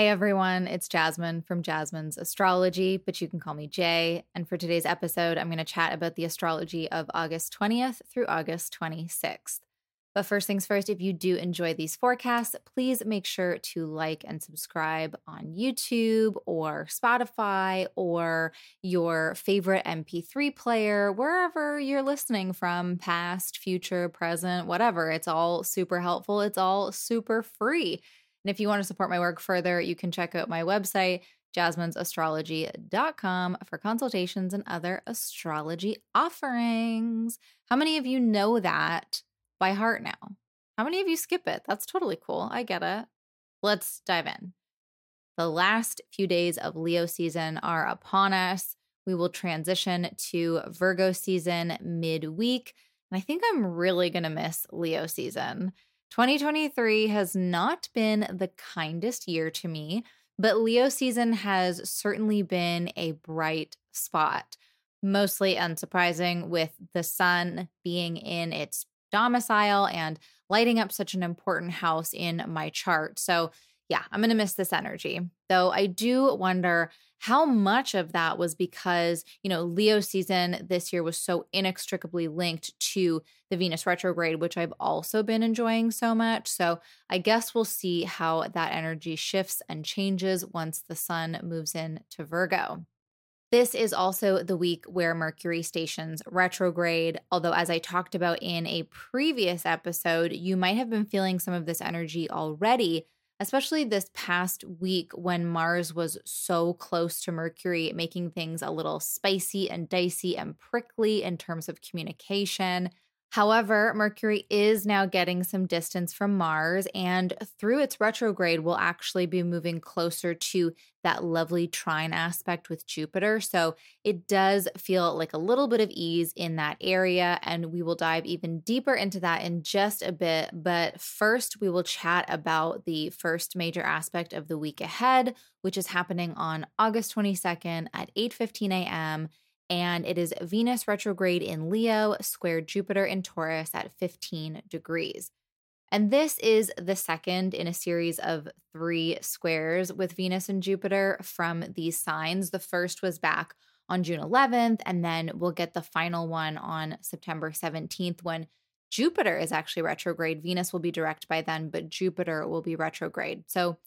Hey everyone, it's Jasmin from Jasmin's Astrology, but you can call me Jay. And for today's episode, I'm going to chat about the astrology of August 20th through August 26th. But first things first, if you do enjoy these forecasts, please make sure to like and subscribe on YouTube or Spotify or your favorite MP3 player, wherever you're listening from, past, future, present, whatever. It's all super helpful. It's all super free. And if you want to support my work further, you can check out my website, jasminsastrology.com, for consultations and other astrology offerings. How many of you know that? by heart now. How many of you skip it? That's totally cool. I get it. Let's dive in. The last few days of Leo season are upon us. We will transition to Virgo season midweek. And I think I'm really going to miss Leo season. 2023 has not been the kindest year to me, but Leo season has certainly been a bright spot. Mostly unsurprising with the sun being in its domicile and lighting up such an important house in my chart. So, yeah, I'm going to miss this energy. Though I do wonder how much of that was because, you know, Leo season this year was so inextricably linked to the Venus retrograde, which I've also been enjoying so much. So I guess we'll see how that energy shifts and changes once the sun moves in to Virgo. This is also the week where Mercury stations retrograde. Although, as I talked about in a previous episode, you might have been feeling some of this energy already, especially this past week when Mars was so close to Mercury, making things a little spicy and dicey and prickly in terms of communication. However, Mercury is now getting some distance from Mars, and through its retrograde, we'll actually be moving closer to that lovely trine aspect with Jupiter. So it does feel like a little bit of ease in that area, and we will dive even deeper into that in just a bit. But first, we will chat about the first major aspect of the week ahead, which is happening on August 22nd at 8:15 a.m and it is Venus retrograde in Leo, square Jupiter in Taurus at 15 degrees. And this is the second in a series of three squares with Venus and Jupiter from these signs. The first was back on June 11th, and then we'll get the final one on September 17th when Jupiter is actually retrograde. Venus will be direct by then, but Jupiter will be retrograde. So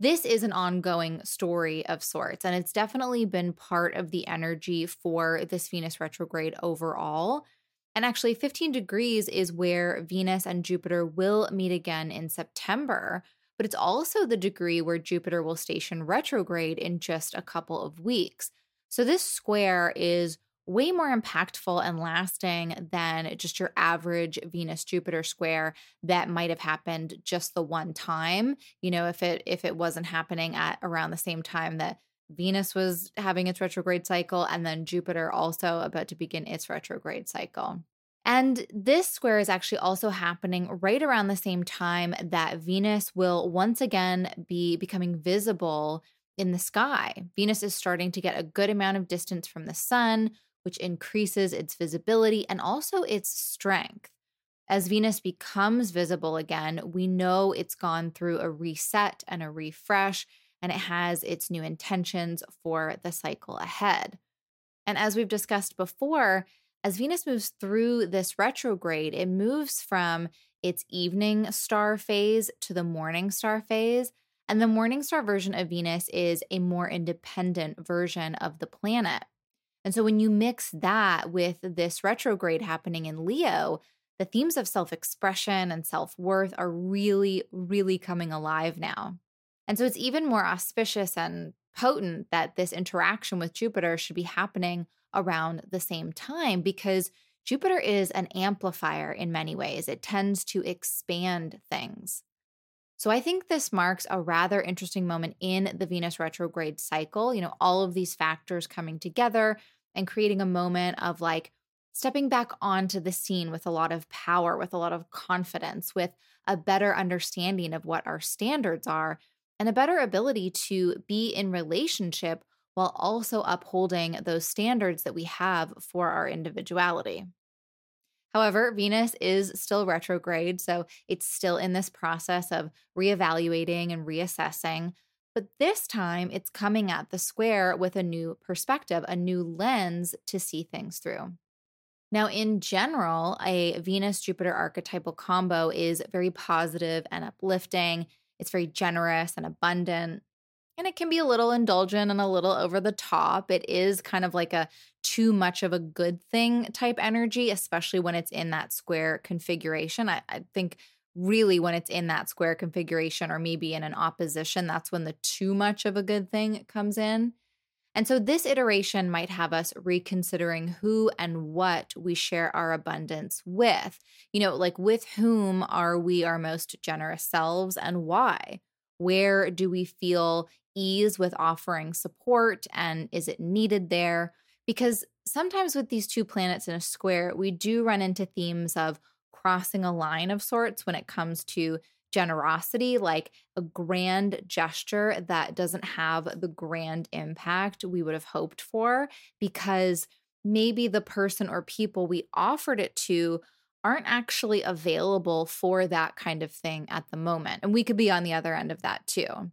this is an ongoing story of sorts, and it's definitely been part of the energy for this Venus retrograde overall. And actually, 15 degrees is where Venus and Jupiter will meet again in September, but it's also the degree where Jupiter will station retrograde in just a couple of weeks. So, this square is way more impactful and lasting than just your average Venus Jupiter square that might have happened just the one time. You know, if it if it wasn't happening at around the same time that Venus was having its retrograde cycle and then Jupiter also about to begin its retrograde cycle. And this square is actually also happening right around the same time that Venus will once again be becoming visible in the sky. Venus is starting to get a good amount of distance from the sun, which increases its visibility and also its strength. As Venus becomes visible again, we know it's gone through a reset and a refresh, and it has its new intentions for the cycle ahead. And as we've discussed before, as Venus moves through this retrograde, it moves from its evening star phase to the morning star phase. And the morning star version of Venus is a more independent version of the planet. And so when you mix that with this retrograde happening in Leo, the themes of self expression and self worth are really, really coming alive now. And so it's even more auspicious and potent that this interaction with Jupiter should be happening around the same time because Jupiter is an amplifier in many ways. It tends to expand things. So I think this marks a rather interesting moment in the Venus retrograde cycle. You know, all of these factors coming together and creating a moment of like stepping back onto the scene with a lot of power, with a lot of confidence, with a better understanding of what our standards are, and a better ability to be in relationship while also upholding those standards that we have for our individuality. However, Venus is still retrograde, so it's still in this process of reevaluating and reassessing. But this time it's coming at the square with a new perspective, a new lens to see things through. Now, in general, a Venus Jupiter archetypal combo is very positive and uplifting. It's very generous and abundant. And it can be a little indulgent and a little over the top. It is kind of like a too much of a good thing type energy, especially when it's in that square configuration. I, I think really when it's in that square configuration or maybe in an opposition, that's when the too much of a good thing comes in. And so this iteration might have us reconsidering who and what we share our abundance with. You know, like with whom are we our most generous selves and why? Where do we feel ease with offering support and is it needed there? Because sometimes with these two planets in a square, we do run into themes of crossing a line of sorts when it comes to generosity, like a grand gesture that doesn't have the grand impact we would have hoped for because maybe the person or people we offered it to aren't actually available for that kind of thing at the moment. And we could be on the other end of that too.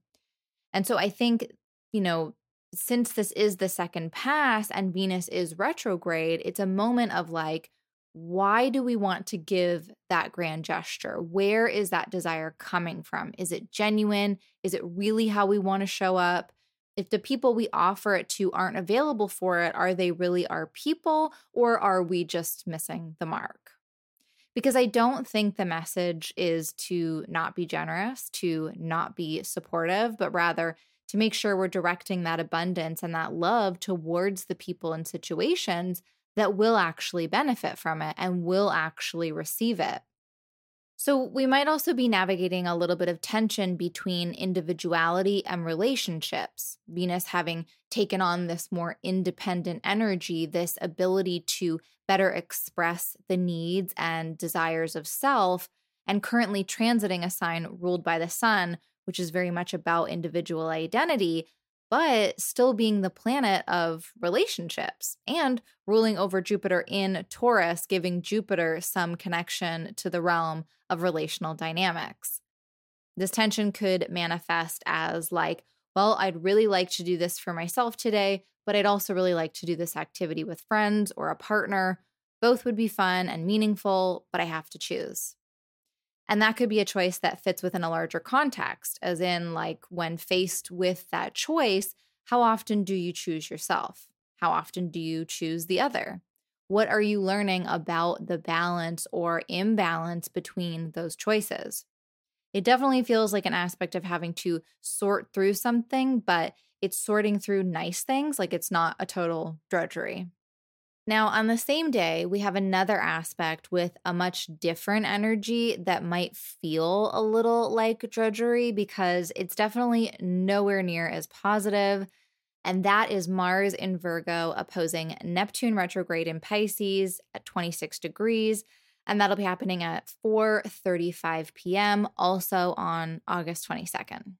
And so I think, you know, since this is the second pass and Venus is retrograde, it's a moment of like, why do we want to give that grand gesture? Where is that desire coming from? Is it genuine? Is it really how we want to show up? If the people we offer it to aren't available for it, are they really our people or are we just missing the mark? Because I don't think the message is to not be generous, to not be supportive, but rather to make sure we're directing that abundance and that love towards the people and situations that will actually benefit from it and will actually receive it. So, we might also be navigating a little bit of tension between individuality and relationships. Venus having taken on this more independent energy, this ability to better express the needs and desires of self, and currently transiting a sign ruled by the sun, which is very much about individual identity, but still being the planet of relationships and ruling over Jupiter in Taurus, giving Jupiter some connection to the realm of relational dynamics. This tension could manifest as, like, well, I'd really like to do this for myself today, but I'd also really like to do this activity with friends or a partner. Both would be fun and meaningful, but I have to choose. And that could be a choice that fits within a larger context, as in, like, when faced with that choice, how often do you choose yourself? How often do you choose the other? What are you learning about the balance or imbalance between those choices? It definitely feels like an aspect of having to sort through something, but it's sorting through nice things, like it's not a total drudgery. Now, on the same day, we have another aspect with a much different energy that might feel a little like drudgery because it's definitely nowhere near as positive. And that is Mars in Virgo opposing Neptune retrograde in Pisces at 26 degrees. And that'll be happening at 4:35 p.m. also on August 22nd.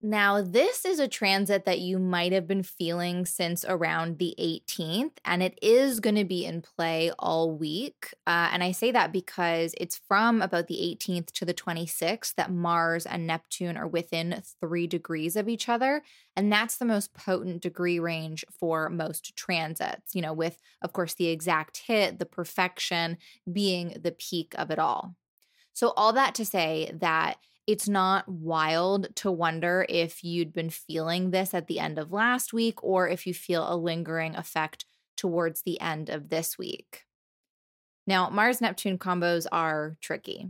Now, this is a transit that you might have been feeling since around the 18th, and it is going to be in play all week. Uh, and I say that because it's from about the 18th to the 26th that Mars and Neptune are within three degrees of each other. And that's the most potent degree range for most transits, you know, with, of course, the exact hit, the perfection being the peak of it all. So, all that to say that it's not wild to wonder if you'd been feeling this at the end of last week or if you feel a lingering effect towards the end of this week. Now, Mars Neptune combos are tricky.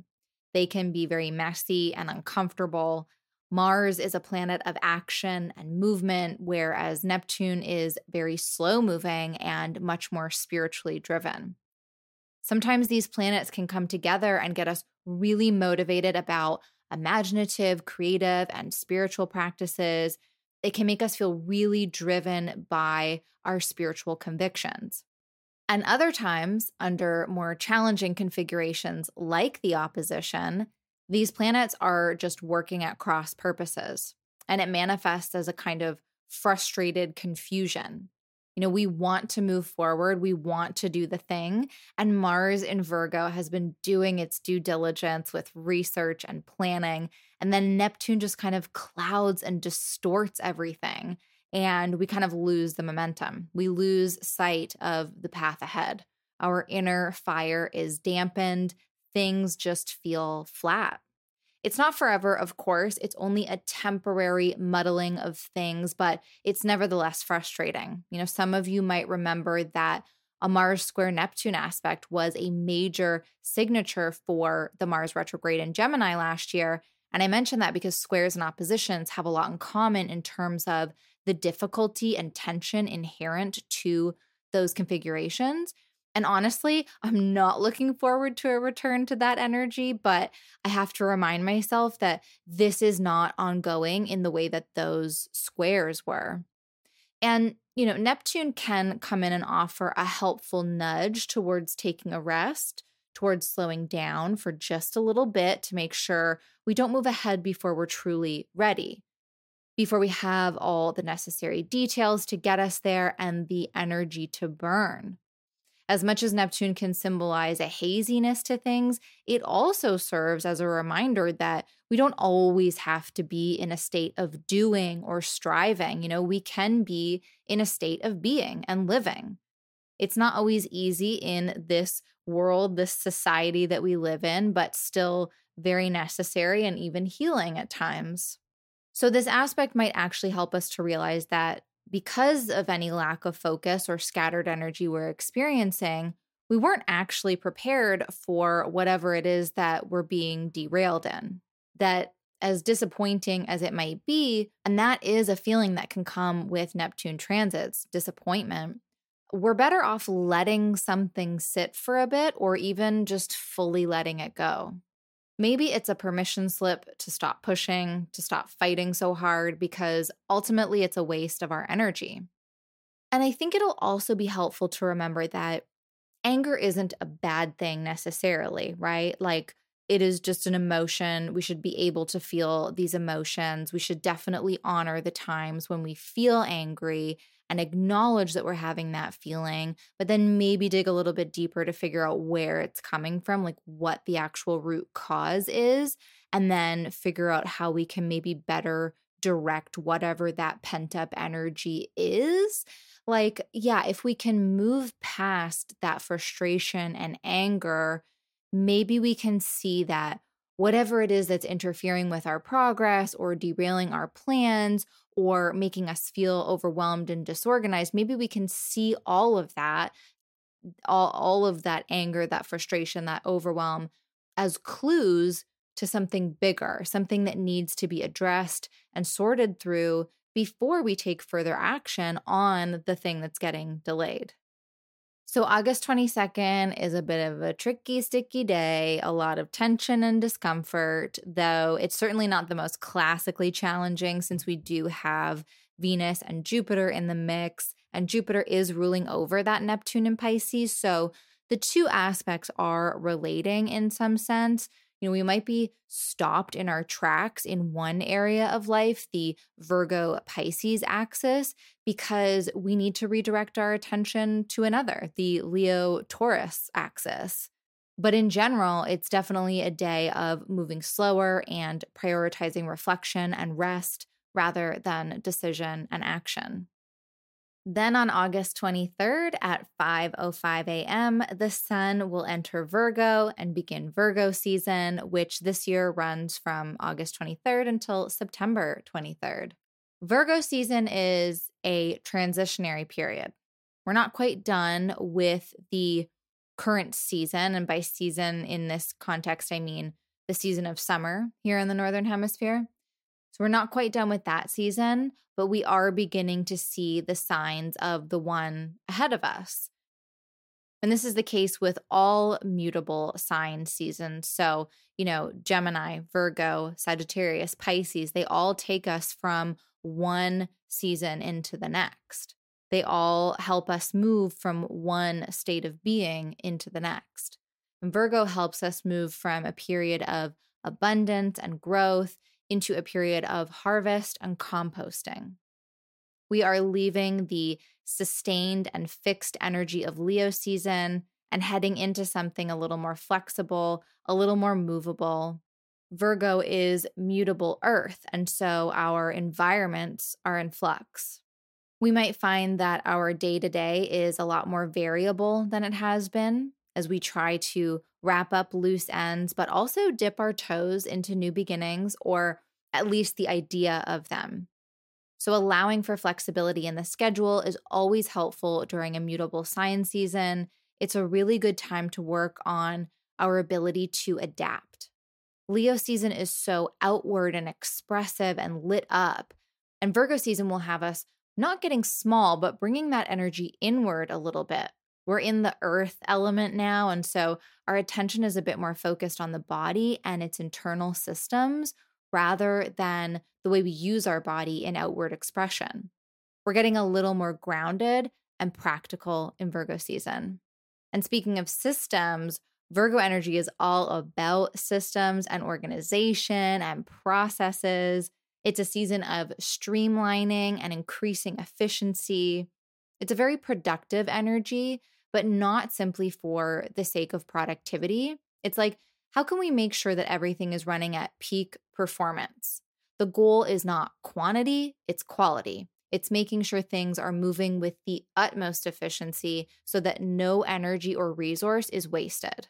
They can be very messy and uncomfortable. Mars is a planet of action and movement, whereas Neptune is very slow moving and much more spiritually driven. Sometimes these planets can come together and get us really motivated about imaginative, creative, and spiritual practices. It can make us feel really driven by our spiritual convictions. And other times, under more challenging configurations like the opposition, these planets are just working at cross purposes. And it manifests as a kind of frustrated confusion. You know, we want to move forward, we want to do the thing. And Mars in Virgo has been doing its due diligence with research and planning. And then Neptune just kind of clouds and distorts everything. And we kind of lose the momentum. We lose sight of the path ahead. Our inner fire is dampened. Things just feel flat. It's not forever, of course. It's only a temporary muddling of things, but it's nevertheless frustrating. You know, some of you might remember that a Mars square Neptune aspect was a major signature for the Mars retrograde in Gemini last year. And I mention that because squares and oppositions have a lot in common in terms of the difficulty and tension inherent to those configurations. And honestly, I'm not looking forward to a return to that energy, but I have to remind myself that this is not ongoing in the way that those squares were. And, you know, Neptune can come in and offer a helpful nudge towards taking a rest, towards slowing down for just a little bit to make sure we don't move ahead before we're truly ready, before we have all the necessary details to get us there and the energy to burn. As much as Neptune can symbolize a haziness to things, it also serves as a reminder that we don't always have to be in a state of doing or striving. You know, we can be in a state of being and living. It's not always easy in this world, this society that we live in, but still very necessary and even healing at times. So, this aspect might actually help us to realize that because of any lack of focus or scattered energy we're experiencing, we weren't actually prepared for whatever it is that we're being derailed in. That, as disappointing as it might be, and that is a feeling that can come with Neptune transits, disappointment, we're better off letting something sit for a bit or even just fully letting it go. Maybe it's a permission slip to stop pushing, to stop fighting so hard, because ultimately it's a waste of our energy. And I think it'll also be helpful to remember that anger isn't a bad thing necessarily, right? Like it is just an emotion. We should be able to feel these emotions. We should definitely honor the times when we feel angry and acknowledge that we're having that feeling, but then maybe dig a little bit deeper to figure out where it's coming from, like what the actual root cause is, and then figure out how we can maybe better direct whatever that pent up energy is. Like, yeah, if we can move past that frustration and anger, maybe we can see that whatever it is that's interfering with our progress or derailing our plans or making us feel overwhelmed and disorganized, maybe we can see all of that, all, all of that anger, that frustration, that overwhelm as clues to something bigger, something that needs to be addressed and sorted through before we take further action on the thing that's getting delayed. So, August 22nd is a bit of a tricky, sticky day, a lot of tension and discomfort, though it's certainly not the most classically challenging since we do have Venus and Jupiter in the mix, and Jupiter is ruling over that Neptune in Pisces. So, the two aspects are relating in some sense. You know, we might be stopped in our tracks in one area of life, the Virgo Pisces axis, because we need to redirect our attention to another, the Leo Taurus axis. But in general, it's definitely a day of moving slower and prioritizing reflection and rest rather than decision and action. Then on August 23rd at 5:05 a.m., the sun will enter Virgo and begin Virgo season, which this year runs from August 23rd until September 23rd. Virgo season is a transitionary period. We're not quite done with the current season, and by season in this context I mean the season of summer here in the northern hemisphere. So we're not quite done with that season, but we are beginning to see the signs of the one ahead of us. And this is the case with all mutable sign seasons. So, you know, Gemini, Virgo, Sagittarius, Pisces, they all take us from one season into the next. They all help us move from one state of being into the next. And Virgo helps us move from a period of abundance and growth into a period of harvest and composting. We are leaving the sustained and fixed energy of Leo season and heading into something a little more flexible, a little more movable. Virgo is mutable earth, and so our environments are in flux. We might find that our day to day is a lot more variable than it has been as we try to wrap up loose ends, but also dip our toes into new beginnings or at least the idea of them. So, allowing for flexibility in the schedule is always helpful during a mutable sign season. It's a really good time to work on our ability to adapt. Leo season is so outward and expressive and lit up, and Virgo season will have us not getting small, but bringing that energy inward a little bit. We're in the earth element now. And so our attention is a bit more focused on the body and its internal systems rather than the way we use our body in outward expression. We're getting a little more grounded and practical in Virgo season. And speaking of systems, Virgo energy is all about systems and organization and processes. It's a season of streamlining and increasing efficiency. It's a very productive energy, but not simply for the sake of productivity. It's like, how can we make sure that everything is running at peak performance? The goal is not quantity, it's quality. It's making sure things are moving with the utmost efficiency so that no energy or resource is wasted.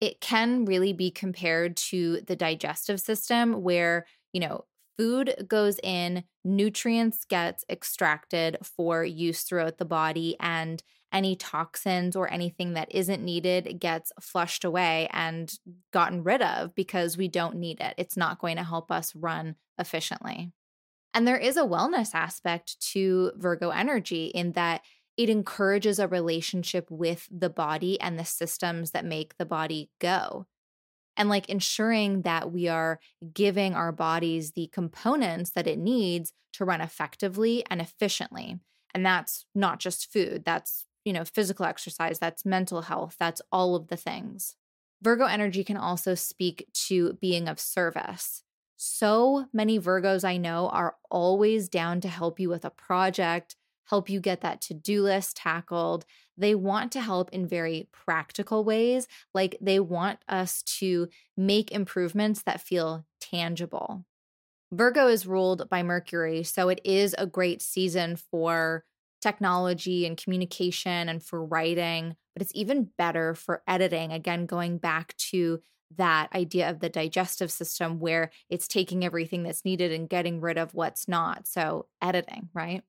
It can really be compared to the digestive system where, you know, food goes in, nutrients gets extracted for use throughout the body and any toxins or anything that isn't needed gets flushed away and gotten rid of because we don't need it. It's not going to help us run efficiently. And there is a wellness aspect to Virgo energy in that it encourages a relationship with the body and the systems that make the body go and like ensuring that we are giving our bodies the components that it needs to run effectively and efficiently. And that's not just food, that's, you know, physical exercise, that's mental health, that's all of the things. Virgo energy can also speak to being of service. So many Virgos I know are always down to help you with a project, help you get that to do list tackled. They want to help in very practical ways, like they want us to make improvements that feel tangible. Virgo is ruled by Mercury, so it is a great season for technology and communication and for writing, but it's even better for editing. Again, going back to that idea of the digestive system where it's taking everything that's needed and getting rid of what's not. So, editing, right?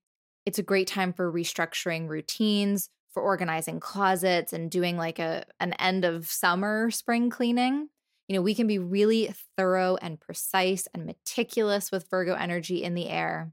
It's a great time for restructuring routines, for organizing closets and doing like a an end of summer spring cleaning. You know, we can be really thorough and precise and meticulous with Virgo energy in the air,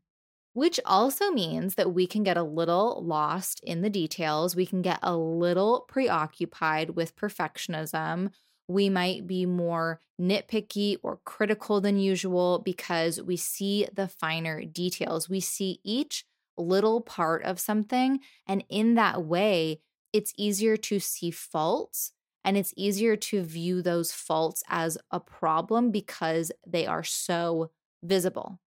which also means that we can get a little lost in the details. We can get a little preoccupied with perfectionism. We might be more nitpicky or critical than usual because we see the finer details. We see each little part of something. And in that way, it's easier to see faults and it's easier to view those faults as a problem because they are so visible.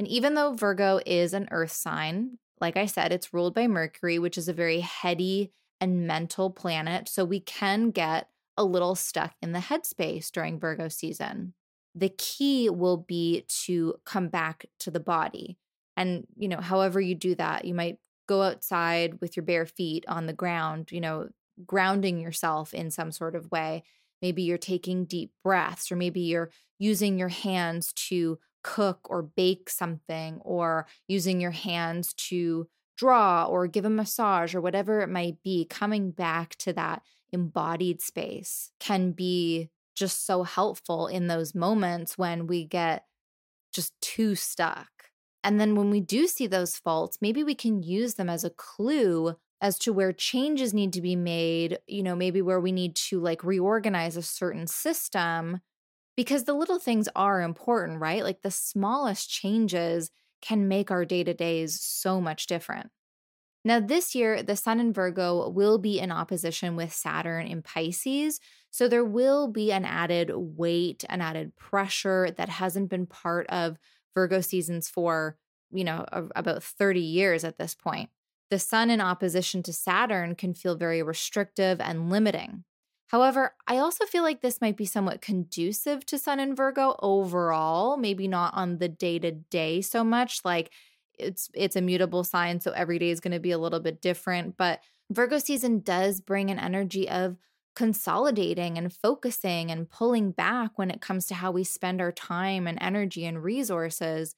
And even though Virgo is an earth sign, like I said, it's ruled by Mercury, which is a very heady and mental planet. So we can get a little stuck in the headspace during Virgo season. The key will be to come back to the body, and, you know, however you do that, you might go outside with your bare feet on the ground, you know, grounding yourself in some sort of way. Maybe you're taking deep breaths, or maybe you're using your hands to cook or bake something, or using your hands to draw or give a massage or whatever it might be. Coming back to that embodied space can be just so helpful in those moments when we get just too stuck. And then when we do see those faults, maybe we can use them as a clue as to where changes need to be made, you know, maybe where we need to like reorganize a certain system because the little things are important, right? Like the smallest changes can make our day to days so much different. Now, this year, the Sun in Virgo will be in opposition with Saturn in Pisces. So there will be an added weight, an added pressure that hasn't been part of Virgo seasons for, you know, a, about 30 years at this point. The sun in opposition to Saturn can feel very restrictive and limiting. However, I also feel like this might be somewhat conducive to Sun and Virgo overall, maybe not on the day to day so much. Like it's it's a mutable sign, so every day is going to be a little bit different. But Virgo season does bring an energy of consolidating and focusing and pulling back when it comes to how we spend our time and energy and resources.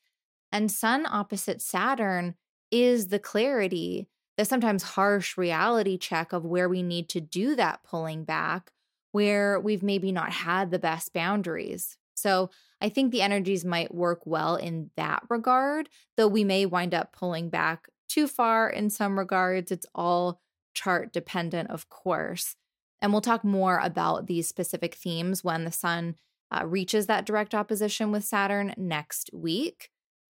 And Sun opposite Saturn is the clarity, the sometimes harsh reality check of where we need to do that pulling back, where we've maybe not had the best boundaries. So I think the energies might work well in that regard, though we may wind up pulling back too far in some regards. It's all chart dependent, of course. And we'll talk more about these specific themes when the sun uh, reaches that direct opposition with Saturn next week.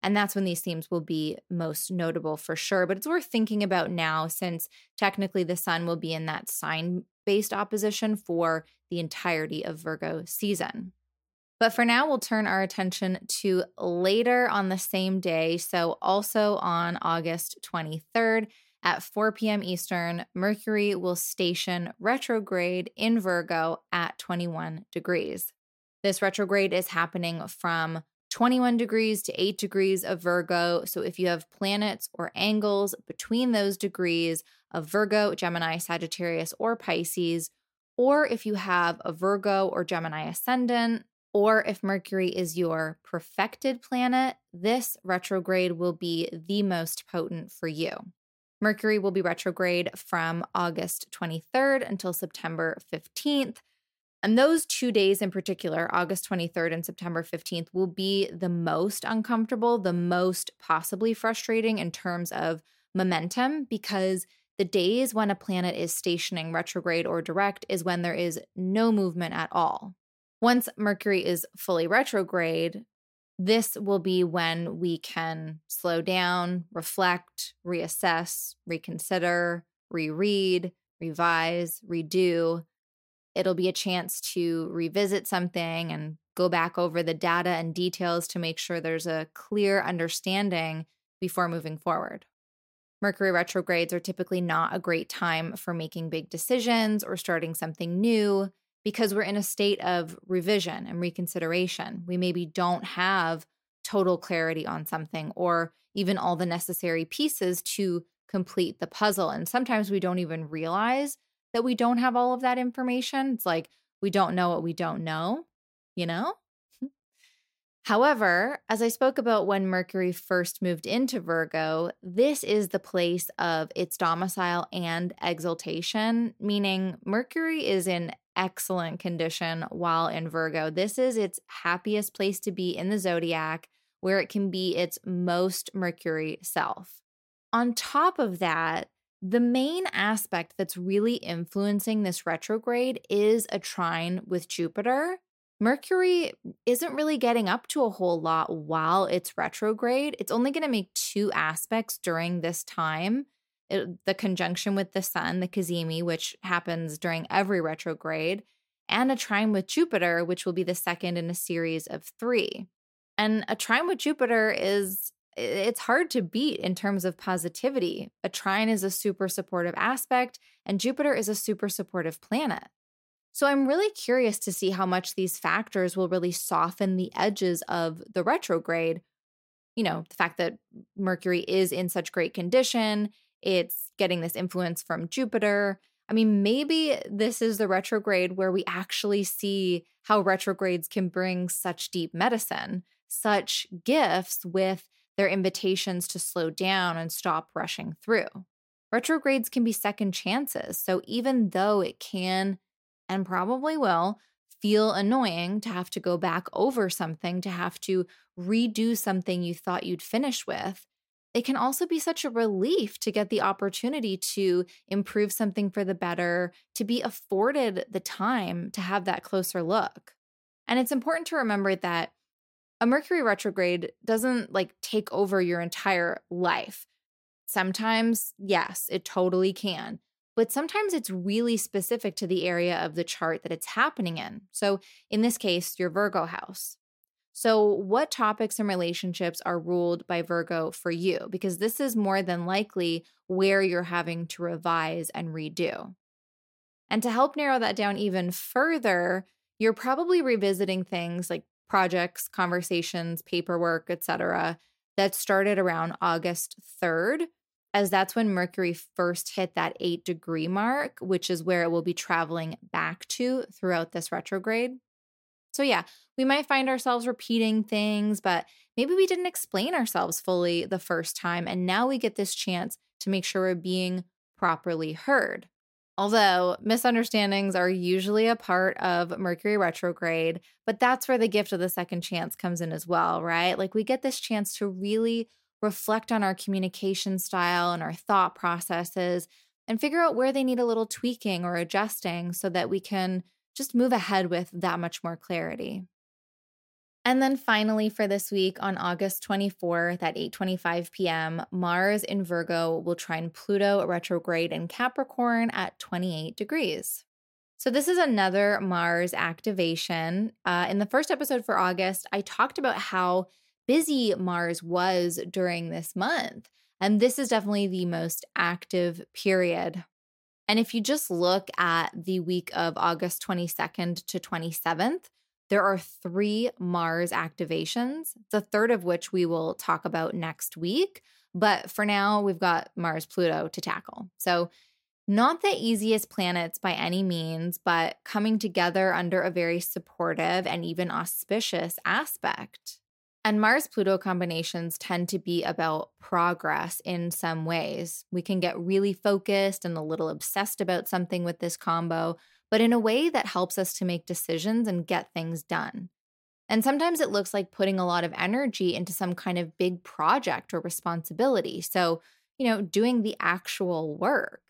And that's when these themes will be most notable for sure. But it's worth thinking about now since technically the sun will be in that sign based opposition for the entirety of Virgo season. But for now, we'll turn our attention to later on the same day. So, also on August 23rd at 4 p.m. Eastern, Mercury will station retrograde in Virgo at 21 degrees. This retrograde is happening from 21 degrees to 8 degrees of Virgo. So, if you have planets or angles between those degrees of Virgo, Gemini, Sagittarius, or Pisces, or if you have a Virgo or Gemini ascendant, or if Mercury is your perfected planet, this retrograde will be the most potent for you. Mercury will be retrograde from August 23rd until September 15th. And those two days in particular, August 23rd and September 15th, will be the most uncomfortable, the most possibly frustrating in terms of momentum, because the days when a planet is stationing retrograde or direct is when there is no movement at all. Once Mercury is fully retrograde, this will be when we can slow down, reflect, reassess, reconsider, reread, revise, redo. It'll be a chance to revisit something and go back over the data and details to make sure there's a clear understanding before moving forward. Mercury retrogrades are typically not a great time for making big decisions or starting something new because we're in a state of revision and reconsideration. We maybe don't have total clarity on something or even all the necessary pieces to complete the puzzle. And sometimes we don't even realize that we don't have all of that information. It's like we don't know what we don't know, you know? However, as I spoke about when Mercury first moved into Virgo, this is the place of its domicile and exaltation, meaning Mercury is in excellent condition while in Virgo. This is its happiest place to be in the zodiac, where it can be its most Mercury self. On top of that, the main aspect that's really influencing this retrograde is a trine with Jupiter. Mercury isn't really getting up to a whole lot while it's retrograde. It's only going to make two aspects during this time it, the conjunction with the sun, the cazimi, which happens during every retrograde, and a trine with Jupiter, which will be the second in a series of three. And a trine with Jupiter is it's hard to beat in terms of positivity. A trine is a super supportive aspect, and Jupiter is a super supportive planet. So I'm really curious to see how much these factors will really soften the edges of the retrograde. You know, the fact that Mercury is in such great condition it's getting this influence from Jupiter. I mean, maybe this is the retrograde where we actually see how retrogrades can bring such deep medicine, such gifts with their invitations to slow down and stop rushing through. Retrogrades can be second chances. So even though it can and probably will feel annoying to have to go back over something, to have to redo something you thought you'd finish with, it can also be such a relief to get the opportunity to improve something for the better, to be afforded the time to have that closer look. And it's important to remember that a Mercury retrograde doesn't like take over your entire life. Sometimes, yes, it totally can. But sometimes it's really specific to the area of the chart that it's happening in. So, in this case, your Virgo house. So, what topics and relationships are ruled by Virgo for you? Because this is more than likely where you're having to revise and redo. And to help narrow that down even further, you're probably revisiting things like projects, conversations, paperwork, etc. that started around August 3rd as that's when Mercury first hit that 8 degree mark, which is where it will be traveling back to throughout this retrograde. So yeah, we might find ourselves repeating things, but maybe we didn't explain ourselves fully the first time and now we get this chance to make sure we're being properly heard. Although misunderstandings are usually a part of Mercury retrograde, but that's where the gift of the second chance comes in as well, right? Like we get this chance to really reflect on our communication style and our thought processes and figure out where they need a little tweaking or adjusting so that we can just move ahead with that much more clarity. And then finally for this week on August 24th at 8:25 p.m., Mars in Virgo will trine Pluto retrograde in Capricorn at 28 degrees. So this is another Mars activation. Uh, in the first episode for August, I talked about how busy Mars was during this month, and this is definitely the most active period. And if you just look at the week of August 22nd to 27th, there are three Mars activations, the third of which we will talk about next week. But for now, we've got Mars Pluto to tackle. So, not the easiest planets by any means, but coming together under a very supportive and even auspicious aspect. And Mars Pluto combinations tend to be about progress in some ways. We can get really focused and a little obsessed about something with this combo, but in a way that helps us to make decisions and get things done. And sometimes it looks like putting a lot of energy into some kind of big project or responsibility. So, you know, doing the actual work.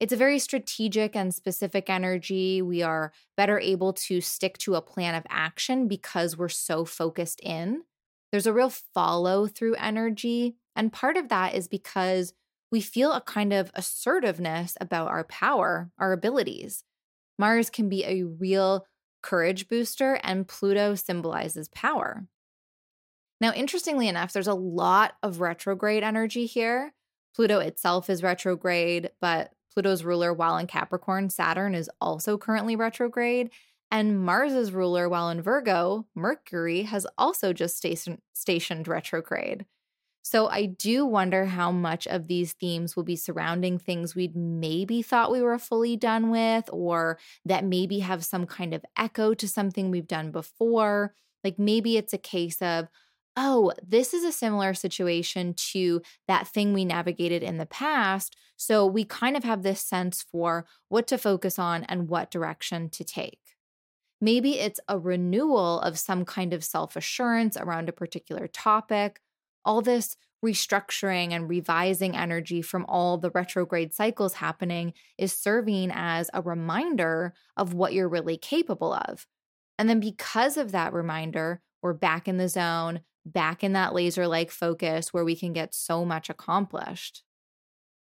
It's a very strategic and specific energy. We are better able to stick to a plan of action because we're so focused in. There's a real follow through energy. And part of that is because we feel a kind of assertiveness about our power, our abilities. Mars can be a real courage booster, and Pluto symbolizes power. Now, interestingly enough, there's a lot of retrograde energy here. Pluto itself is retrograde, but Pluto's ruler while in Capricorn, Saturn, is also currently retrograde. And Mars's ruler while in Virgo, Mercury, has also just station- stationed retrograde. So I do wonder how much of these themes will be surrounding things we'd maybe thought we were fully done with, or that maybe have some kind of echo to something we've done before. Like maybe it's a case of, oh, this is a similar situation to that thing we navigated in the past. So we kind of have this sense for what to focus on and what direction to take. Maybe it's a renewal of some kind of self assurance around a particular topic all this restructuring and revising energy from all the retrograde cycles happening is serving as a reminder of what you're really capable of. And then, because of that reminder, we're back in the zone, back in that laser like focus where we can get so much accomplished.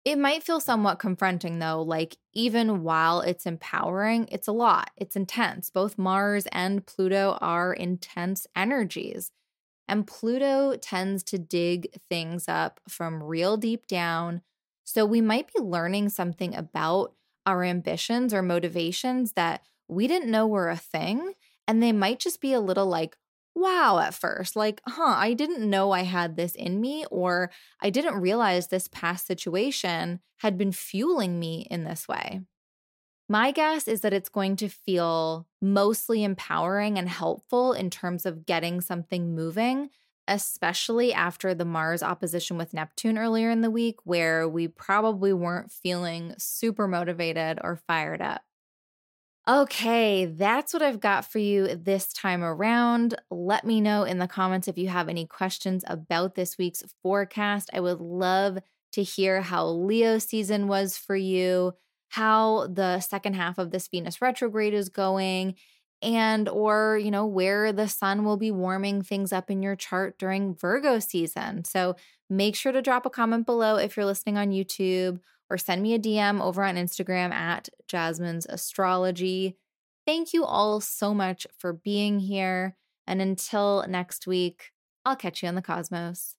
It might feel somewhat confronting though, like even while it's empowering, it's a lot, it's intense. Both Mars and Pluto are intense energies. And Pluto tends to dig things up from real deep down. So we might be learning something about our ambitions or motivations that we didn't know were a thing. And they might just be a little like, wow, at first. Like, huh, I didn't know I had this in me, or I didn't realize this past situation had been fueling me in this way. My guess is that it's going to feel mostly empowering and helpful in terms of getting something moving, especially after the Mars opposition with Neptune earlier in the week, where we probably weren't feeling super motivated or fired up. Okay, that's what I've got for you this time around. Let me know in the comments if you have any questions about this week's forecast. I would love to hear how Leo season was for you how the second half of this Venus retrograde is going and or you know where the sun will be warming things up in your chart during Virgo season. So make sure to drop a comment below if you're listening on YouTube or send me a DM over on Instagram at Jasmin's Astrology. Thank you all so much for being here and until next week, I'll catch you in the cosmos.